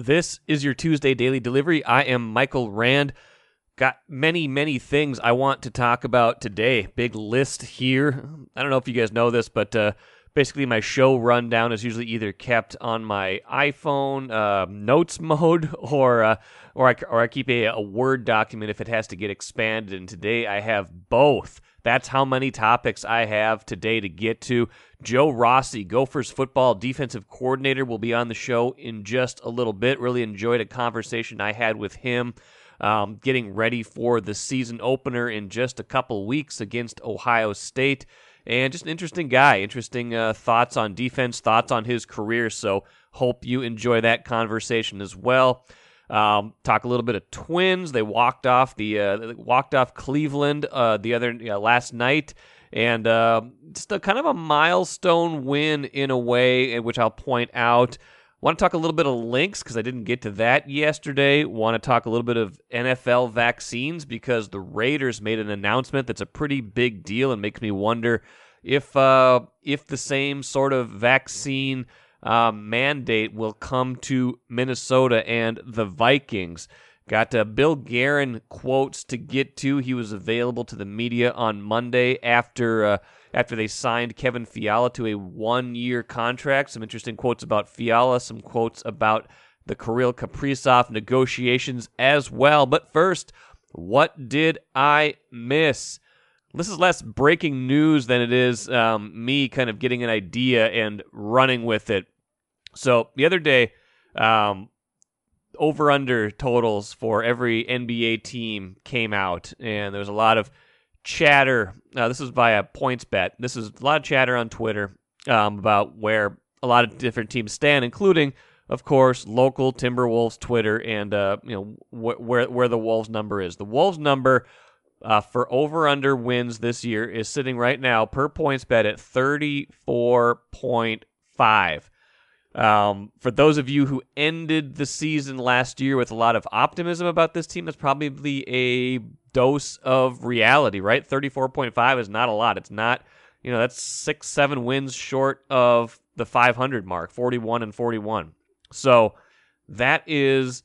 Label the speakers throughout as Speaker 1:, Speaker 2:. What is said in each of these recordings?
Speaker 1: This is your Tuesday Daily Delivery. I am Michael Rand. Got many, many things I want to talk about today. Big list here. I don't know if you guys know this, but uh, basically my show rundown is usually either kept on my iPhone uh, notes mode or uh, or I, or I keep a, a Word document if it has to get expanded. And today I have both. That's how many topics I have today to get to. Joe Rossi, Gophers football defensive coordinator, will be on the show in just a little bit. Really enjoyed a conversation I had with him. Um, getting ready for the season opener in just a couple weeks against Ohio State. And just an interesting guy, interesting uh, thoughts on defense, thoughts on his career. So, hope you enjoy that conversation as well. Um, talk a little bit of Twins. They walked off the uh, walked off Cleveland uh, the other uh, last night, and uh, just a kind of a milestone win in a way, which I'll point out. Want to talk a little bit of Lynx because I didn't get to that yesterday. Want to talk a little bit of NFL vaccines because the Raiders made an announcement that's a pretty big deal and makes me wonder if uh, if the same sort of vaccine uh, mandate will come to Minnesota and the Vikings. Got uh, Bill Guerin quotes to get to. He was available to the media on Monday after uh, after they signed Kevin Fiala to a one year contract. Some interesting quotes about Fiala, some quotes about the Kirill Kaprizov negotiations as well. But first, what did I miss? This is less breaking news than it is um, me kind of getting an idea and running with it. So the other day, um, over under totals for every NBA team came out, and there was a lot of chatter. Uh, this was via PointsBet. This is a lot of chatter on Twitter um, about where a lot of different teams stand, including, of course, local Timberwolves Twitter and uh, you know wh- where where the Wolves number is. The Wolves number uh, for over under wins this year is sitting right now per PointsBet at thirty four point five. Um, for those of you who ended the season last year with a lot of optimism about this team, that's probably a dose of reality, right? 34.5 is not a lot. It's not, you know, that's six, seven wins short of the 500 mark, 41 and 41. So that is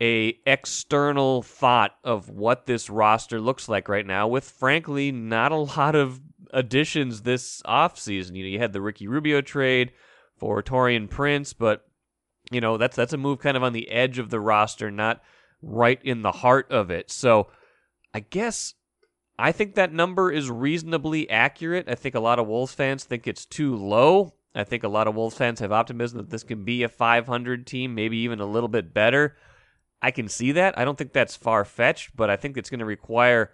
Speaker 1: a external thought of what this roster looks like right now with frankly not a lot of additions this offseason. You know, you had the Ricky Rubio trade, for Taurean Prince, but you know that's that's a move kind of on the edge of the roster, not right in the heart of it. So I guess I think that number is reasonably accurate. I think a lot of Wolves fans think it's too low. I think a lot of Wolves fans have optimism that this can be a 500 team, maybe even a little bit better. I can see that. I don't think that's far fetched, but I think it's going to require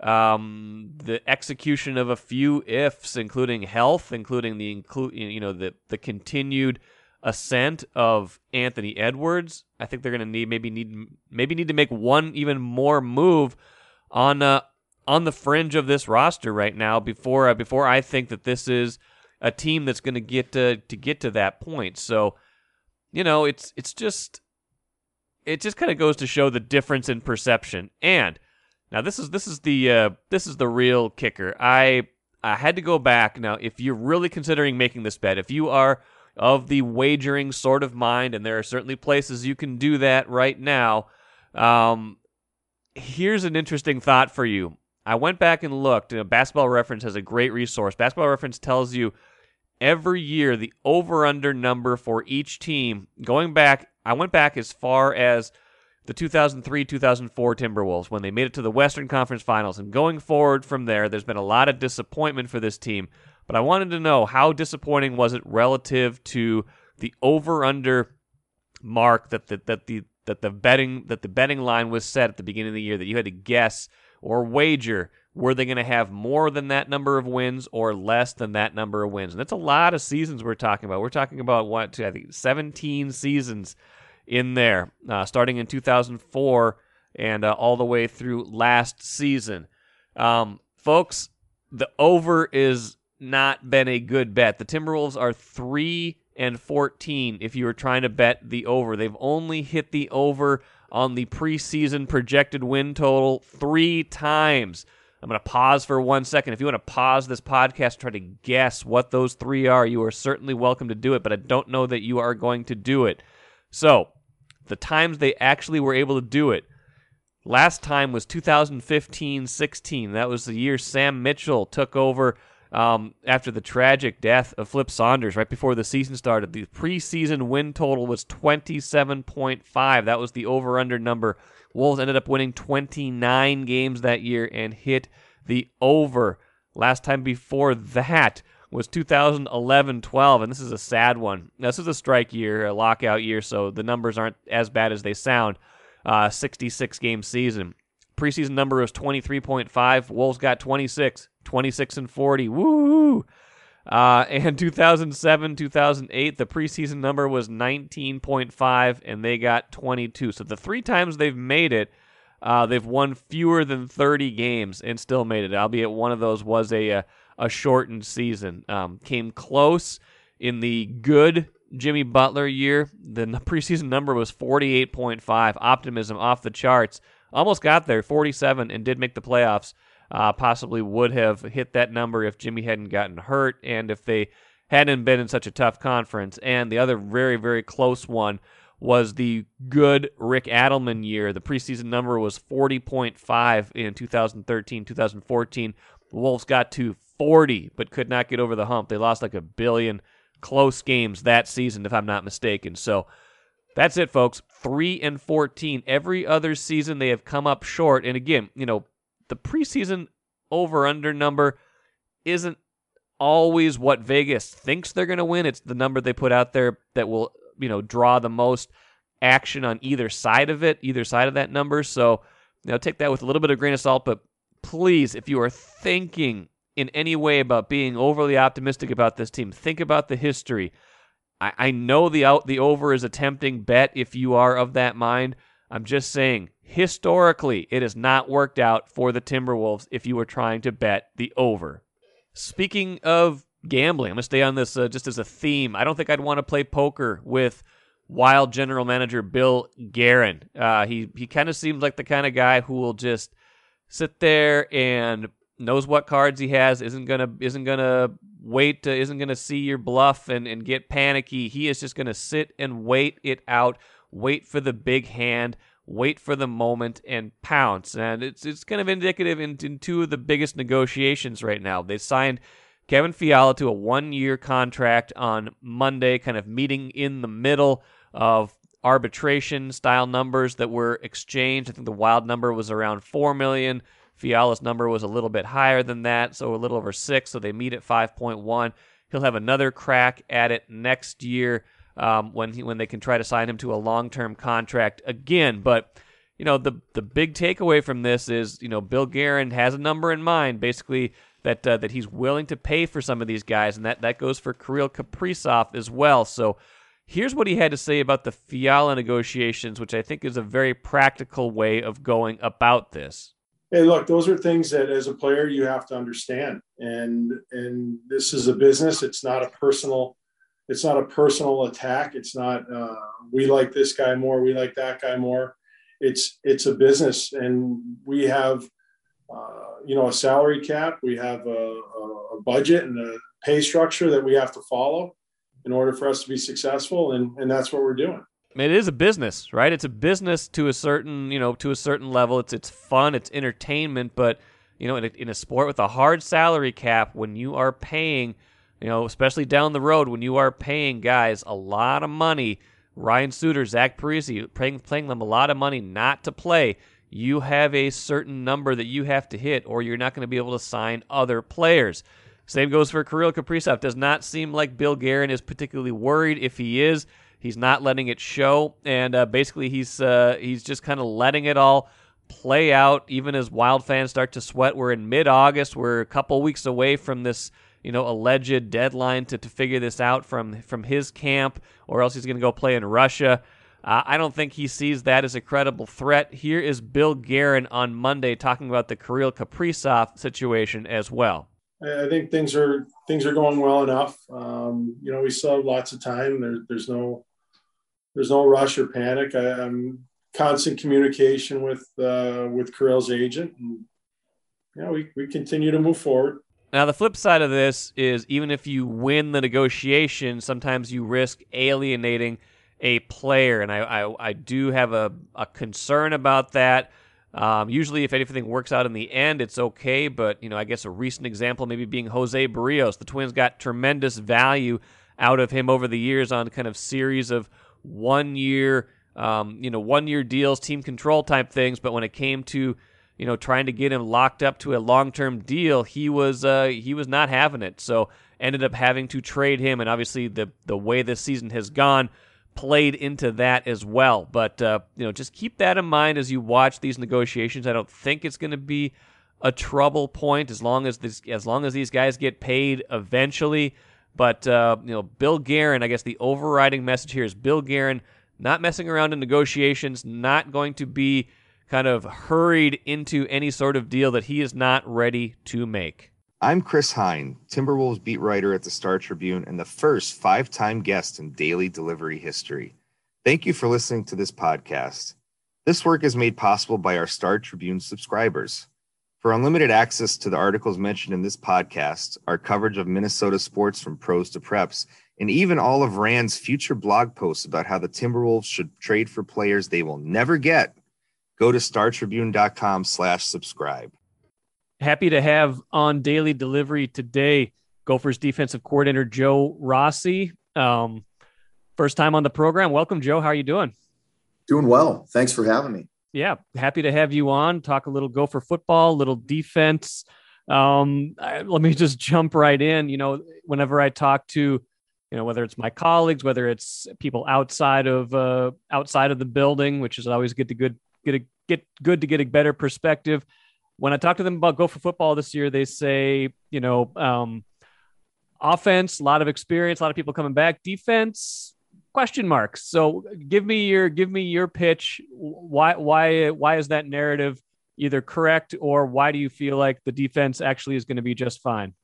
Speaker 1: um, the execution of a few ifs, including health, including the include you know the the continued ascent of Anthony Edwards. I think they're going to need maybe need maybe need to make one even more move on uh, on the fringe of this roster right now before uh, before I think that this is a team that's going to get to to get to that point. So, you know, it's it's just it just kind of goes to show the difference in perception and now this is this is the uh, this is the real kicker. I I had to go back. Now, if you're really considering making this bet, if you are of the wagering sort of mind, and there are certainly places you can do that right now. Um, here's an interesting thought for you. I went back and looked. Basketball Reference has a great resource. Basketball Reference tells you every year the over under number for each team. Going back, I went back as far as the 2003 2004 Timberwolves when they made it to the Western Conference Finals. And going forward from there, there's been a lot of disappointment for this team. But I wanted to know how disappointing was it relative to the over under mark that the, that the that the betting that the betting line was set at the beginning of the year that you had to guess or wager were they going to have more than that number of wins or less than that number of wins and that's a lot of seasons we're talking about we're talking about what i think 17 seasons in there, uh, starting in 2004 and uh, all the way through last season. Um, folks, the over is not been a good bet. The Timberwolves are 3 and 14 if you were trying to bet the over. They've only hit the over on the preseason projected win total 3 times. I'm going to pause for one second. If you want to pause this podcast, try to guess what those three are, you are certainly welcome to do it, but I don't know that you are going to do it. So, the times they actually were able to do it. Last time was 2015-16. That was the year Sam Mitchell took over um, after the tragic death of Flip Saunders right before the season started. The preseason win total was 27.5. That was the over/under number. Wolves ended up winning 29 games that year and hit the over. Last time before that was 2011 12, and this is a sad one. This is a strike year, a lockout year, so the numbers aren't as bad as they sound. Uh, 66 game season. Preseason number was 23.5. Wolves got 26, 26 and 40. Woo! Uh, and 2007, 2008, the preseason number was 19.5, and they got 22. So the three times they've made it, uh, they've won fewer than 30 games and still made it. Albeit one of those was a a, a shortened season. Um, came close in the good Jimmy Butler year. The preseason number was 48.5. Optimism off the charts. Almost got there, 47, and did make the playoffs. Uh, possibly would have hit that number if Jimmy hadn't gotten hurt and if they hadn't been in such a tough conference. And the other very, very close one was the good Rick Adelman year. The preseason number was 40.5 in 2013 2014. The Wolves got to 40, but could not get over the hump. They lost like a billion close games that season, if I'm not mistaken. So that's it, folks. 3 and 14. Every other season they have come up short. And again, you know, the preseason over under number isn't always what Vegas thinks they're going to win. It's the number they put out there that will you know draw the most action on either side of it, either side of that number. So you know, take that with a little bit of grain of salt. But please, if you are thinking in any way about being overly optimistic about this team, think about the history. I, I know the out the over is a tempting bet if you are of that mind. I'm just saying, historically, it has not worked out for the Timberwolves if you are trying to bet the over. Speaking of gambling. I'm gonna stay on this uh, just as a theme. I don't think I'd want to play poker with Wild general manager Bill Guerin. Uh, he he kind of seems like the kind of guy who will just sit there and knows what cards he has. isn't gonna isn't gonna wait. To, isn't gonna see your bluff and and get panicky. He is just gonna sit and wait it out. Wait for the big hand. Wait for the moment and pounce. And it's it's kind of indicative in, in two of the biggest negotiations right now. They signed Kevin Fiala to a one year contract on Monday, kind of meeting in the middle of arbitration style numbers that were exchanged. I think the wild number was around 4 million. Fiala's number was a little bit higher than that, so a little over 6, so they meet at 5.1. He'll have another crack at it next year um, when he, when they can try to sign him to a long-term contract again, but you know the the big takeaway from this is you know Bill Guerin has a number in mind basically that uh, that he's willing to pay for some of these guys, and that that goes for Kirill Kaprizov as well. So. Here's what he had to say about the Fiala negotiations, which I think is a very practical way of going about this.
Speaker 2: Hey, look, those are things that as a player you have to understand. And and this is a business. It's not a personal it's not a personal attack. It's not uh, we like this guy more, we like that guy more. It's it's a business and we have uh, you know a salary cap we have a, a, budget and a pay structure that we have to follow in order for us to be successful and, and that's what we're doing
Speaker 1: it is a business right it's a business to a certain you know to a certain level it's it's fun it's entertainment but you know in a, in a sport with a hard salary cap when you are paying you know especially down the road when you are paying guys a lot of money Ryan Suter, Zach Parise, paying, paying them a lot of money not to play you have a certain number that you have to hit, or you're not going to be able to sign other players. Same goes for Kirill Kaprizov. Does not seem like Bill Guerin is particularly worried. If he is, he's not letting it show, and uh, basically he's uh, he's just kind of letting it all play out. Even as Wild fans start to sweat, we're in mid-August. We're a couple weeks away from this you know alleged deadline to, to figure this out from from his camp, or else he's going to go play in Russia. Uh, I don't think he sees that as a credible threat. Here is Bill Guerin on Monday talking about the Kirill Kaprizov situation as well.
Speaker 2: I think things are things are going well enough. Um, you know, we still have lots of time. There, there's no there's no rush or panic. I, am constant communication with uh, with Kirill's agent, and know, we we continue to move forward.
Speaker 1: Now, the flip side of this is even if you win the negotiation, sometimes you risk alienating a player, and I I, I do have a, a concern about that. Um, usually, if anything works out in the end, it's okay. But you know, I guess a recent example maybe being Jose Berrios. The Twins got tremendous value out of him over the years on kind of series of one year, um, you know, one year deals, team control type things. But when it came to you know trying to get him locked up to a long term deal, he was uh, he was not having it. So ended up having to trade him, and obviously the the way this season has gone played into that as well. But uh, you know, just keep that in mind as you watch these negotiations. I don't think it's going to be a trouble point as long as this as long as these guys get paid eventually. But uh, you know, Bill Guerin, I guess the overriding message here is Bill Guerin not messing around in negotiations, not going to be kind of hurried into any sort of deal that he is not ready to make.
Speaker 3: I'm Chris Hine, Timberwolves beat writer at the Star Tribune and the first five time guest in daily delivery history. Thank you for listening to this podcast. This work is made possible by our Star Tribune subscribers. For unlimited access to the articles mentioned in this podcast, our coverage of Minnesota sports from pros to preps, and even all of Rand's future blog posts about how the Timberwolves should trade for players they will never get, go to startribune.com slash subscribe
Speaker 1: happy to have on daily delivery today Gophers defensive coordinator Joe Rossi. Um, first time on the program. Welcome, Joe. How are you doing?
Speaker 4: Doing well. Thanks for having me.
Speaker 1: Yeah, happy to have you on. Talk a little Gopher football, a little defense. Um, I, let me just jump right in. You know, whenever I talk to, you know, whether it's my colleagues, whether it's people outside of uh, outside of the building, which is always good to good get a get good to get a better perspective when I talk to them about Gopher football this year, they say, you know, um, offense, a lot of experience, a lot of people coming back. Defense, question marks. So give me your give me your pitch. Why why why is that narrative either correct or why do you feel like the defense actually is going to be just fine?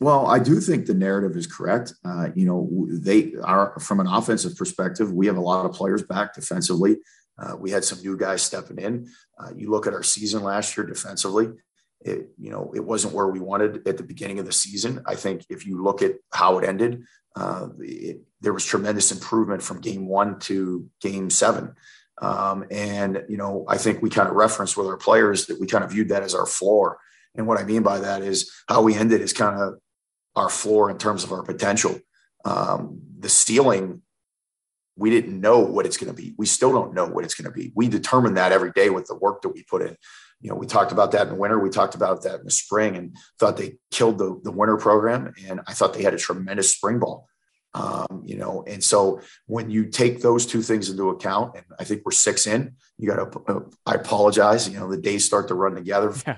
Speaker 4: Well, I do think the narrative is correct. Uh, you know, they are from an offensive perspective. We have a lot of players back defensively. Uh, we had some new guys stepping in. Uh, you look at our season last year defensively. It, you know, it wasn't where we wanted at the beginning of the season. I think if you look at how it ended, uh, it, there was tremendous improvement from game one to game seven. Um, and, you know, I think we kind of referenced with our players that we kind of viewed that as our floor. And what I mean by that is how we ended is kind of our floor in terms of our potential. Um, the ceiling we didn't know what it's going to be. We still don't know what it's going to be. We determine that every day with the work that we put in. You know, we talked about that in the winter. We talked about that in the spring and thought they killed the, the winter program. And I thought they had a tremendous spring ball. Um, you know, and so when you take those two things into account, and I think we're six in, you got to, uh, I apologize. You know, the days start to run together. Yeah.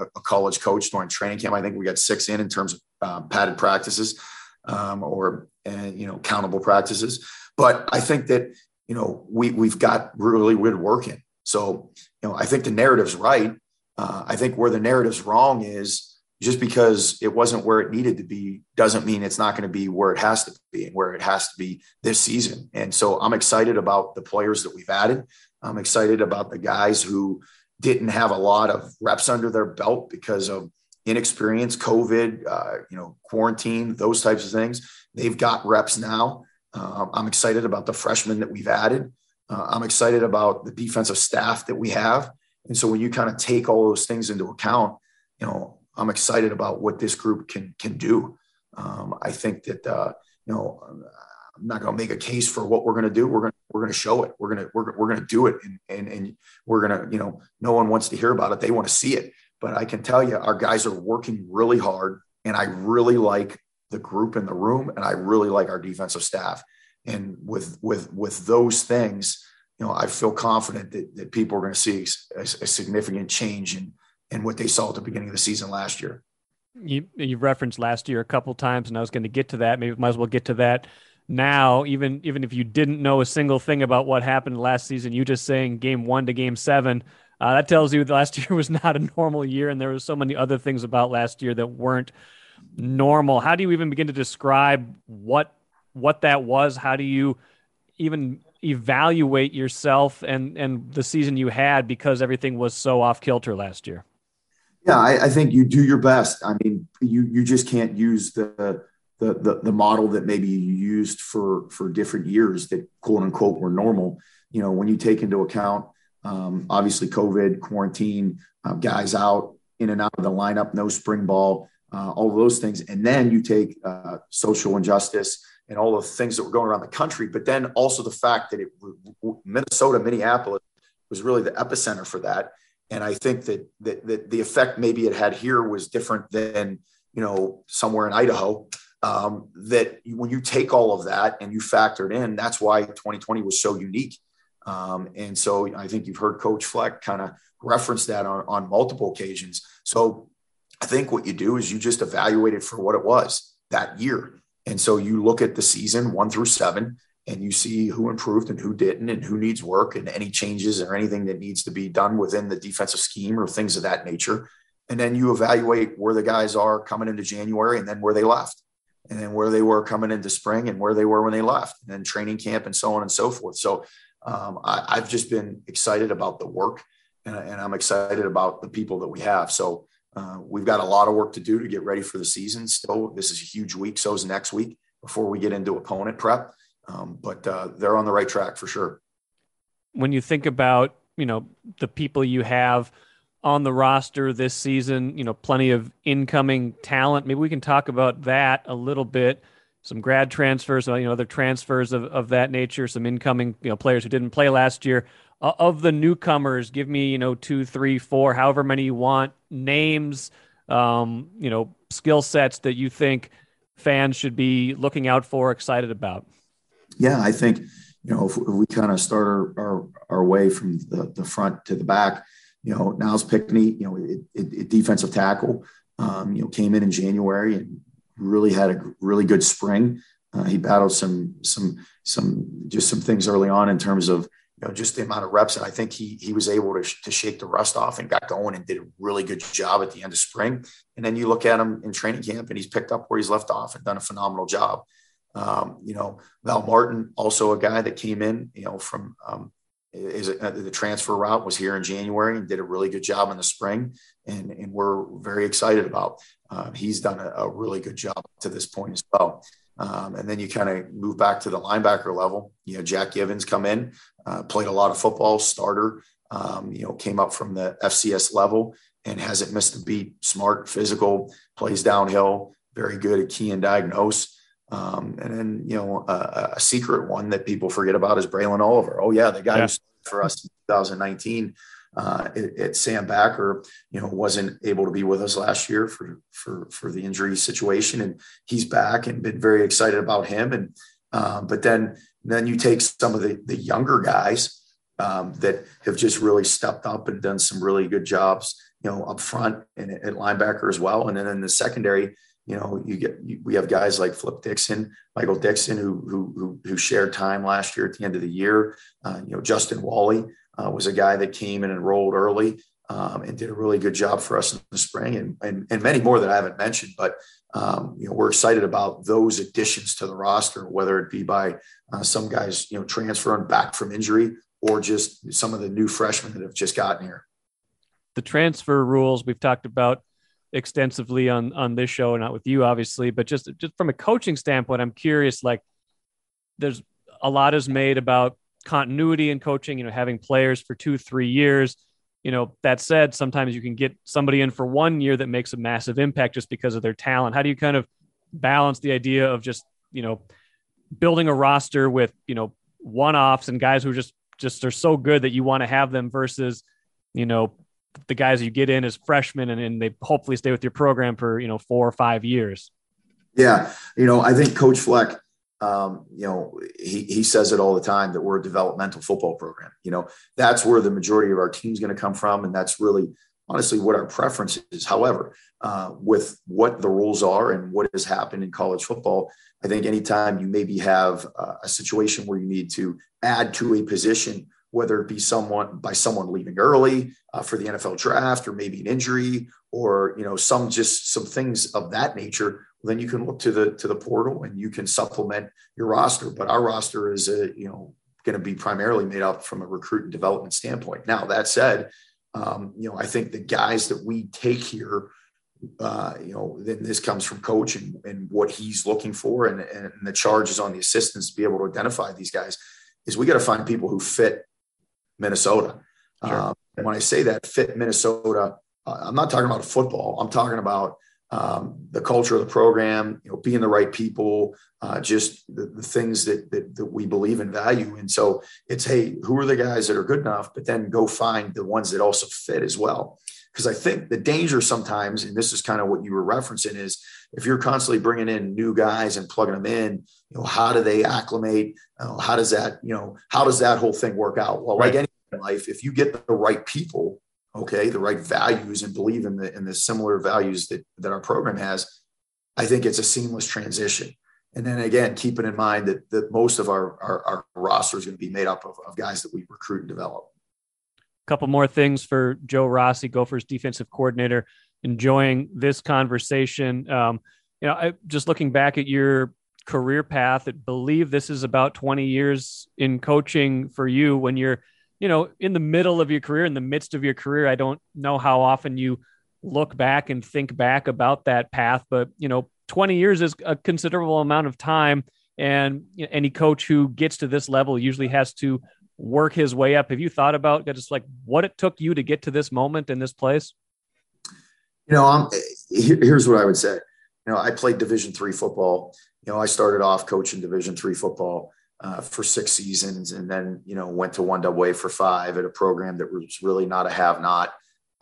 Speaker 4: A, a, college coach during training camp, I think we got six in in terms of um, padded practices um, or, and, you know, countable practices. But I think that, you know, we, we've got really good working. So, you know, I think the narrative's right. Uh, I think where the narrative's wrong is just because it wasn't where it needed to be doesn't mean it's not going to be where it has to be and where it has to be this season. And so I'm excited about the players that we've added. I'm excited about the guys who didn't have a lot of reps under their belt because of inexperience, COVID, uh, you know, quarantine, those types of things. They've got reps now. Uh, I'm excited about the freshmen that we've added. Uh, I'm excited about the defensive staff that we have. And so when you kind of take all those things into account, you know, I'm excited about what this group can can do. Um, I think that uh, you know I'm not going to make a case for what we're going to do. We're going we're going to show it. We're going to we're, we're going to do it, and and and we're going to you know no one wants to hear about it. They want to see it. But I can tell you, our guys are working really hard, and I really like the group in the room, and I really like our defensive staff. And with with with those things, you know, I feel confident that, that people are going to see a, a significant change in in what they saw at the beginning of the season last year.
Speaker 1: You you referenced last year a couple times, and I was going to get to that. Maybe might as well get to that now. Even even if you didn't know a single thing about what happened last season, you just saying game one to game seven. Uh, that tells you last year was not a normal year, and there was so many other things about last year that weren't normal. How do you even begin to describe what what that was? How do you even evaluate yourself and and the season you had because everything was so off kilter last year?
Speaker 4: Yeah, I, I think you do your best. I mean, you you just can't use the the, the, the model that maybe you used for, for different years that quote unquote were normal. You know, when you take into account, um, obviously COVID, quarantine, uh, guys out in and out of the lineup, no spring ball, uh, all those things. And then you take uh, social injustice and all the things that were going around the country, but then also the fact that it, Minnesota, Minneapolis was really the epicenter for that. And I think that, that, that the effect maybe it had here was different than, you know, somewhere in Idaho. Um, that when you take all of that and you factor it in, that's why 2020 was so unique. Um, and so I think you've heard Coach Fleck kind of reference that on, on multiple occasions. So I think what you do is you just evaluate it for what it was that year. And so you look at the season one through seven and you see who improved and who didn't and who needs work and any changes or anything that needs to be done within the defensive scheme or things of that nature. And then you evaluate where the guys are coming into January and then where they left and then where they were coming into spring and where they were when they left and then training camp and so on and so forth. So um, I, have just been excited about the work and, and, I'm excited about the people that we have. So uh, we've got a lot of work to do to get ready for the season. Still, this is a huge week. So is next week before we get into opponent prep. Um, but uh, they're on the right track for sure.
Speaker 1: When you think about you know the people you have on the roster this season, you know plenty of incoming talent. Maybe we can talk about that a little bit. Some grad transfers, you know, other transfers of, of that nature. Some incoming, you know, players who didn't play last year uh, of the newcomers, give me, you know, two, three, four, however many you want, names, um, you know, skill sets that you think fans should be looking out for, excited about?
Speaker 4: Yeah, I think, you know, if, if we kind of start our, our, our, way from the, the front to the back, you know, Nyles Pinckney, you know, it, it, it defensive tackle, um, you know, came in in January and really had a really good spring. Uh, he battled some, some, some, just some things early on in terms of, you know, just the amount of reps. And I think he he was able to, sh- to shake the rust off and got going and did a really good job at the end of spring. And then you look at him in training camp and he's picked up where he's left off and done a phenomenal job. Um, you know, Val Martin, also a guy that came in, you know, from um, is a, the transfer route was here in January and did a really good job in the spring, and and we're very excited about. Uh, he's done a, a, really good job to this point as well. Um, and then you kind of move back to the linebacker level. You know, Jack Gibbens come in, uh, played a lot of football, starter. Um, you know, came up from the FCS level and hasn't missed a beat. Smart, physical, plays downhill, very good at key and diagnose. Um, and then you know, a, a, secret one that people forget about is Braelen Oliver. Oh yeah, the guy yeah. who for us in 2019 uh, at, Sam Backer, you know, wasn't able to be with us last year for for for the injury situation, and he's back and been very excited about him. And um, but then then you take some of the the younger guys um, that have just really stepped up and done some really good jobs, you know, up front and at linebacker as well, and then in the secondary. You know, you get you, we have guys like Flip Dixon, Michael Dixon, who who who shared time last year at the end of the year. Uh, you know, Justin Walley, uh, was a guy that came and enrolled early um, and did a really good job for us in the spring, and and, and many more that I haven't mentioned. But um, you know, we're excited about those additions to the roster, whether it be by uh, some guys you know transferring back from injury or just some of the new freshmen that have just gotten here.
Speaker 1: The transfer rules we've talked about extensively on on this show, not with you obviously, but just just from a coaching standpoint, I'm curious. Like, there's a lot is made about continuity in coaching, you know, having players for two, three years. You know, that said, sometimes you can get somebody in for one year that makes a massive impact just because of their talent. How do you kind of balance the idea of just, you know, building a roster with, you know, one offs and guys who just just are so good that you want to have them versus, you know, the guys you get in as freshmen and, and they hopefully stay with your program for, you know, four or five years.
Speaker 4: Yeah. You know, I think Coach Fleck um, you know, he, he says it all the time that we're a developmental football program. You know, that's where the majority of our team's going to come from. And that's really honestly what our preference is. However, uh, with what the rules are and what has happened in college football, I think anytime you maybe have uh, a situation where you need to add to a position, whether it be someone by someone leaving early uh, for the NFL draft or maybe an injury or, you know, some just some things of that nature, then you can look to the to the portal and you can supplement your roster. But our roster is a you know going to be primarily made up from a recruit and development standpoint. Now that said, um, you know I think the guys that we take here uh, you know, then this comes from coach and, and what he's looking for, and, and the charge is on the assistants to be able to identify these guys. Is we got to find people who fit Minnesota. Sure. Um, and when I say that fit Minnesota, uh, I'm not talking about football. I'm talking about um, the culture of the program, you know, being the right people, uh, just the, the things that, that, that we believe in value. And so it's hey, who are the guys that are good enough, but then go find the ones that also fit as well. Because I think the danger sometimes, and this is kind of what you were referencing, is if you're constantly bringing in new guys and plugging them in, you know, how do they acclimate? Uh, how does that, you know, how does that whole thing work out? Well, right. like any life, if you get the right people, okay, the right values and believe in the in the similar values that that our program has, I think it's a seamless transition. And then again, keeping in mind that that most of our our, our roster is going to be made up of, of guys that we recruit and develop.
Speaker 1: A couple more things for Joe Rossi, Gophers defensive coordinator, enjoying this conversation. Um, you know, I, just looking back at your career path, I believe this is about 20 years in coaching for you when you're you know, in the middle of your career, in the midst of your career, I don't know how often you look back and think back about that path, but you know, 20 years is a considerable amount of time. And any coach who gets to this level usually has to work his way up. Have you thought about just like what it took you to get to this moment in this place?
Speaker 4: You know, I'm, here's what I would say. You know, I played Division three football. You know, I started off coaching Division three football uh, for six seasons, and then you know went to one double A for five at a program that was really not a have not.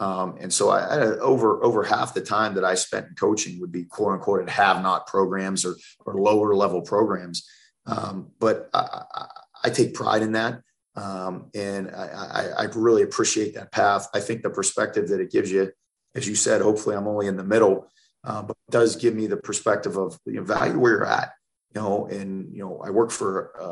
Speaker 4: Um, and so I, I over over half the time that I spent in coaching would be quote unquote have not programs or or lower level programs. Um, but I, I, I, take pride in that. Um, and I, really appreciate that path. I think the perspective that it gives you, as you said, hopefully I'm only in the middle, uh, but does give me the perspective of you know, value where you're at you know, and you know, I work for a,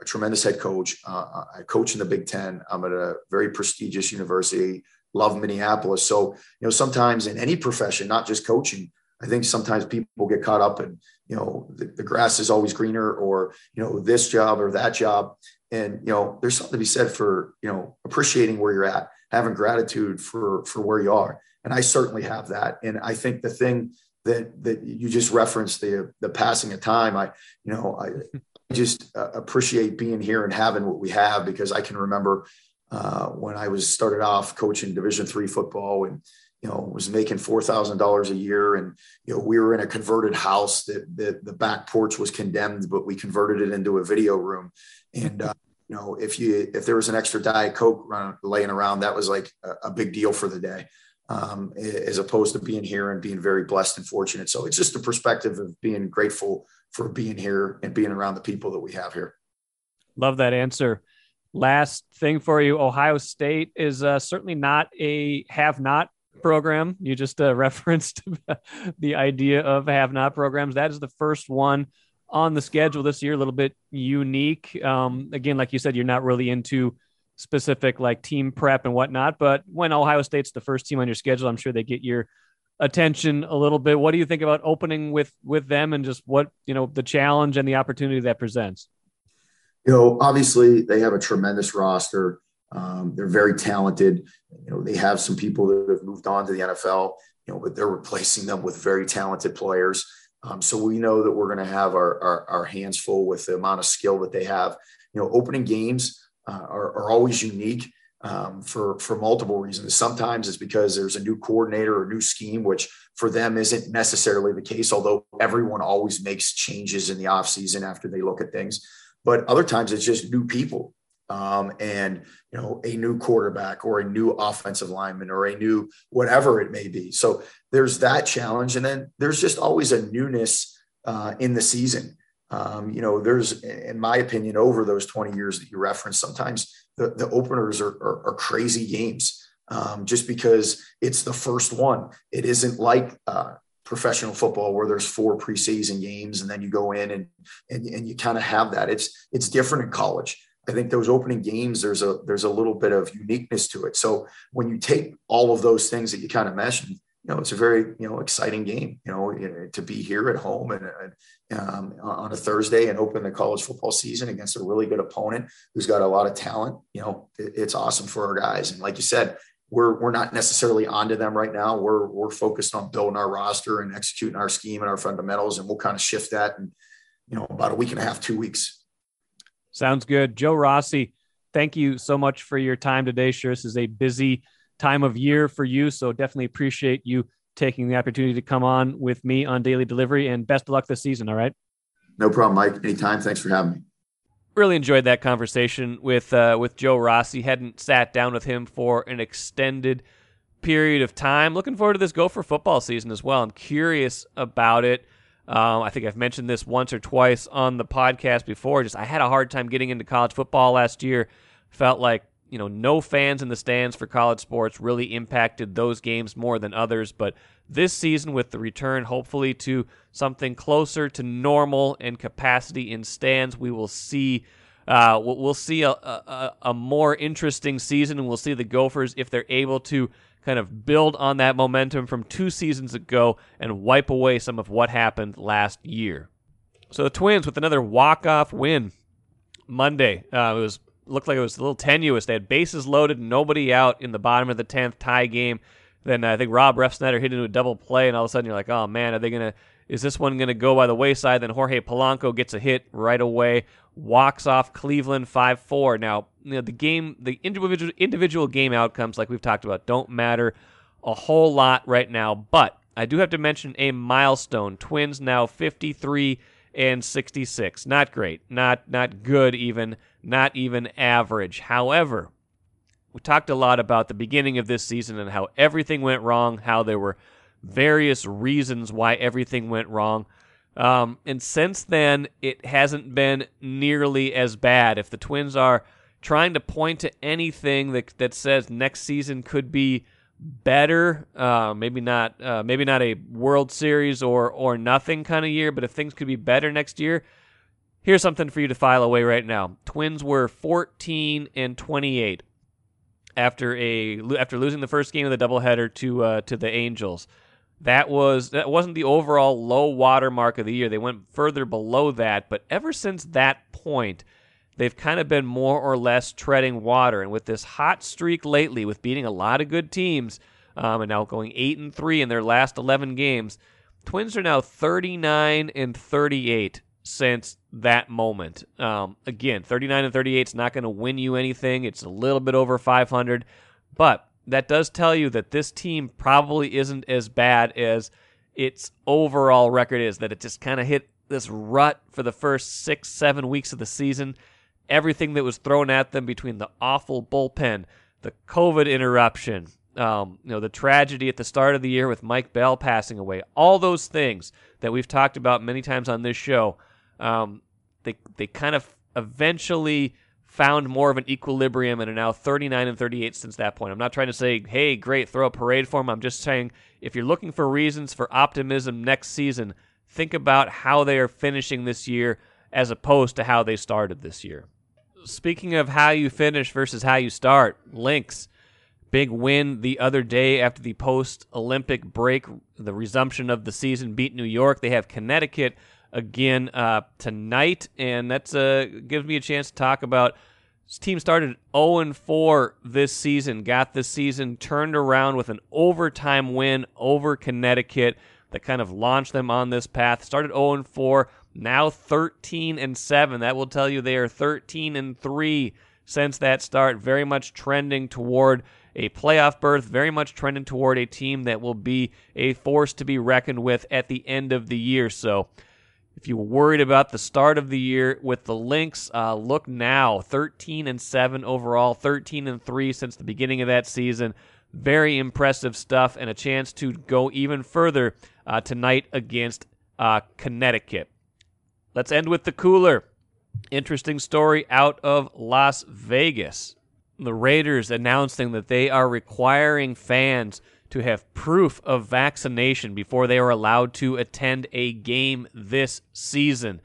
Speaker 4: a tremendous head coach. Uh, I coach in the Big Ten. I'm at a very prestigious university. Love Minneapolis. So you know, sometimes in any profession, not just coaching, I think sometimes people get caught up in you know the, the grass is always greener, or you know this job or that job. And you know, there's something to be said for you know appreciating where you're at, having gratitude for for where you are. And I certainly have that. And I think the thing that that you just referenced the the passing of time. I you know I just uh, appreciate being here and having what we have because I can remember uh, when I was started off coaching Division three football and you know was making four thousand dollars a year and you know we were in a converted house that the, the back porch was condemned but we converted it into a video room and uh, you know if you if there was an extra diet coke laying around that was like a, a big deal for the day um, as opposed to being here and being very blessed and fortunate. So it's just a perspective of being grateful for being here and being around the people that we have here.
Speaker 1: Love that answer. Last thing for you Ohio State is uh, certainly not a have not program. You just uh, referenced the idea of have not programs. That is the first one on the schedule this year, a little bit unique. Um, again, like you said, you're not really into specific like team prep and whatnot. But when Ohio State's the first team on your schedule, I'm sure they get your attention a little bit. What do you think about opening with with them and just what you know the challenge and the opportunity that presents?
Speaker 4: You know, obviously they have a tremendous roster. Um, they're very talented. You know, they have some people that have moved on to the NFL. You know, but they're replacing them with very talented players. Um, so we know that we're going to have our, our, our hands full with the amount of skill that they have. You know, opening games uh, are, are, always unique um, for for multiple reasons. Sometimes it's because there's a new coordinator or new scheme, which for them isn't necessarily the case. Although everyone always makes changes in the off season after they look at things, but other times it's just new people um, and you know a new quarterback or a new offensive lineman or a new whatever it may be. So there's that challenge, and then there's just always a newness uh, in the season. Um, you know, there's, in my opinion, over those 20 years that you referenced, sometimes the, the openers are, are, are crazy games um, just because it's the first one. It isn't like uh, professional football where there's four preseason games and then you go in and and, and you kind of have that. It's it's different in college. I think those opening games, there's a there's a little bit of uniqueness to it. So when you take all of those things that you kind of mentioned, you know, it's a very, you know, exciting game, you know, to be here at home and, um, on a Thursday and open the college football season against a really good opponent who's got a lot of talent. You know, it's awesome for our guys. And like you said, we're we're not necessarily onto them right now. We're we're focused on building our roster and executing our scheme and our fundamentals, and we'll kind of shift that in you know about a week and a half, two weeks.
Speaker 1: Sounds good, Joe Rossi. Thank you so much for your time today. Sure, this is a busy time of year for you, so definitely appreciate you taking the opportunity to come on with me on Daily Delivery. And best of luck this season. All right.
Speaker 4: No problem, Mike. Anytime. Thanks for having me
Speaker 1: really enjoyed that conversation with uh, with Joe Rossi. Hadn't sat down with him for an extended period of time. Looking forward to this Gopher football season as well. I'm curious about it. Um, I think I've mentioned this once or twice on the podcast before. Just I had a hard time getting into college football last year. Felt like you know no fans in the stands for college sports really impacted those games more than others. But this season, with the return hopefully to something closer to normal and capacity in stands, we will see. Uh, we'll see a, a, a more interesting season, and we'll see the Gophers if they're able to kind of build on that momentum from two seasons ago and wipe away some of what happened last year. So the Twins with another walk-off win Monday. Uh, it was looked like it was a little tenuous. They had bases loaded, nobody out in the bottom of the tenth tie game. Then uh, I think Rob Refsnyder hit into a double play, and all of a sudden you're like, oh man, are they gonna? Is this one gonna go by the wayside? Then Jorge Polanco gets a hit right away, walks off Cleveland five four. Now you know the game, the individual individual game outcomes, like we've talked about, don't matter a whole lot right now. But I do have to mention a milestone. Twins now 53 and 66. Not great, not not good even, not even average. However, we talked a lot about the beginning of this season and how everything went wrong, how there were various reasons why everything went wrong. Um, and since then, it hasn't been nearly as bad. If the Twins are trying to point to anything that that says next season could be better, uh, maybe not, uh, maybe not a World Series or or nothing kind of year, but if things could be better next year, here's something for you to file away right now. Twins were 14 and 28 after a after losing the first game of the doubleheader to uh, to the Angels. That was that wasn't the overall low water mark of the year. They went further below that, but ever since that point, they've kind of been more or less treading water. And with this hot streak lately, with beating a lot of good teams, um, and now going eight and three in their last eleven games, Twins are now thirty nine and thirty eight since that moment. Um, again, 39 and 38 is not going to win you anything. It's a little bit over 500, but that does tell you that this team probably isn't as bad as its overall record is. That it just kind of hit this rut for the first six, seven weeks of the season. Everything that was thrown at them between the awful bullpen, the COVID interruption, um, you know, the tragedy at the start of the year with Mike Bell passing away, all those things that we've talked about many times on this show um, they they kind of eventually found more of an equilibrium and are now 39 and 38 since that point. I'm not trying to say, hey, great, throw a parade for them. I'm just saying, if you're looking for reasons for optimism next season, think about how they are finishing this year as opposed to how they started this year. Speaking of how you finish versus how you start, Lynx, big win the other day after the post Olympic break, the resumption of the season, beat New York. They have Connecticut again uh, tonight, and that's uh, gives me a chance to talk about. This team started 0 4 this season, got this season turned around with an overtime win over Connecticut that kind of launched them on this path. Started 0 4, now 13 and 7. That will tell you they are 13 and 3 since that start. Very much trending toward a playoff berth, very much trending toward a team that will be a force to be reckoned with at the end of the year. So, if you were worried about the start of the year with the Lynx, uh, look now. 13 and 7 overall, 13 and 3 since the beginning of that season. Very impressive stuff, and a chance to go even further uh, tonight against uh, Connecticut. Let's end with the cooler. Interesting story out of Las Vegas. The Raiders announcing that they are requiring fans to have proof of vaccination before they are allowed to attend a game this season.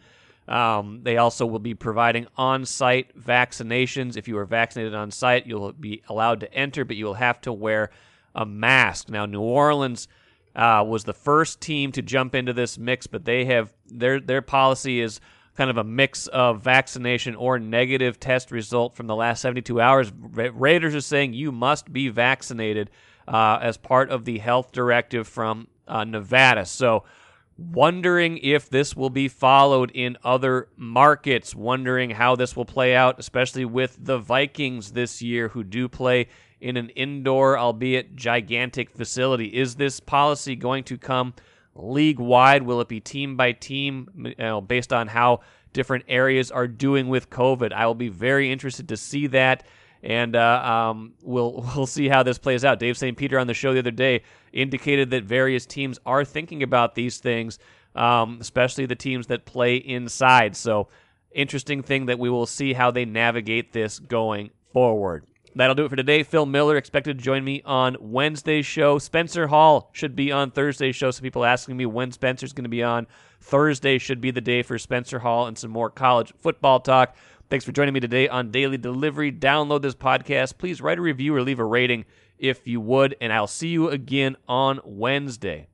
Speaker 1: Um, they also will be providing on site vaccinations. If you are vaccinated on site, you'll be allowed to enter, but you will have to wear a mask. Now, New Orleans uh, was the first team to jump into this mix, but they have their their policy is kind of a mix of vaccination or negative test result from the last 72 hours. Raiders are saying you must be vaccinated uh, as part of the health directive from uh, Nevada. So, wondering if this will be followed in other markets, wondering how this will play out, especially with the Vikings this year, who do play in an indoor, albeit gigantic facility. Is this policy going to come league wide? Will it be team by team, you know, based on how different areas are doing with COVID? I will be very interested to see that and uh, um, we'll we'll see how this plays out. Dave St. Peter on the show the other day indicated that various teams are thinking about these things, um, especially the teams that play inside. So, interesting thing that we will see how they navigate this going forward. That'll do it for today. Phil Miller expected to join me on Wednesday's show. Spencer Hall should be on Thursday's show. Some people asking me when Spencer's going to be on. Thursday should be the day for Spencer Hall and some more college football talk. Thanks for joining me today on Daily Delivery. Download this podcast. Please write a review or leave a rating if you would, and I'll see you again on Wednesday.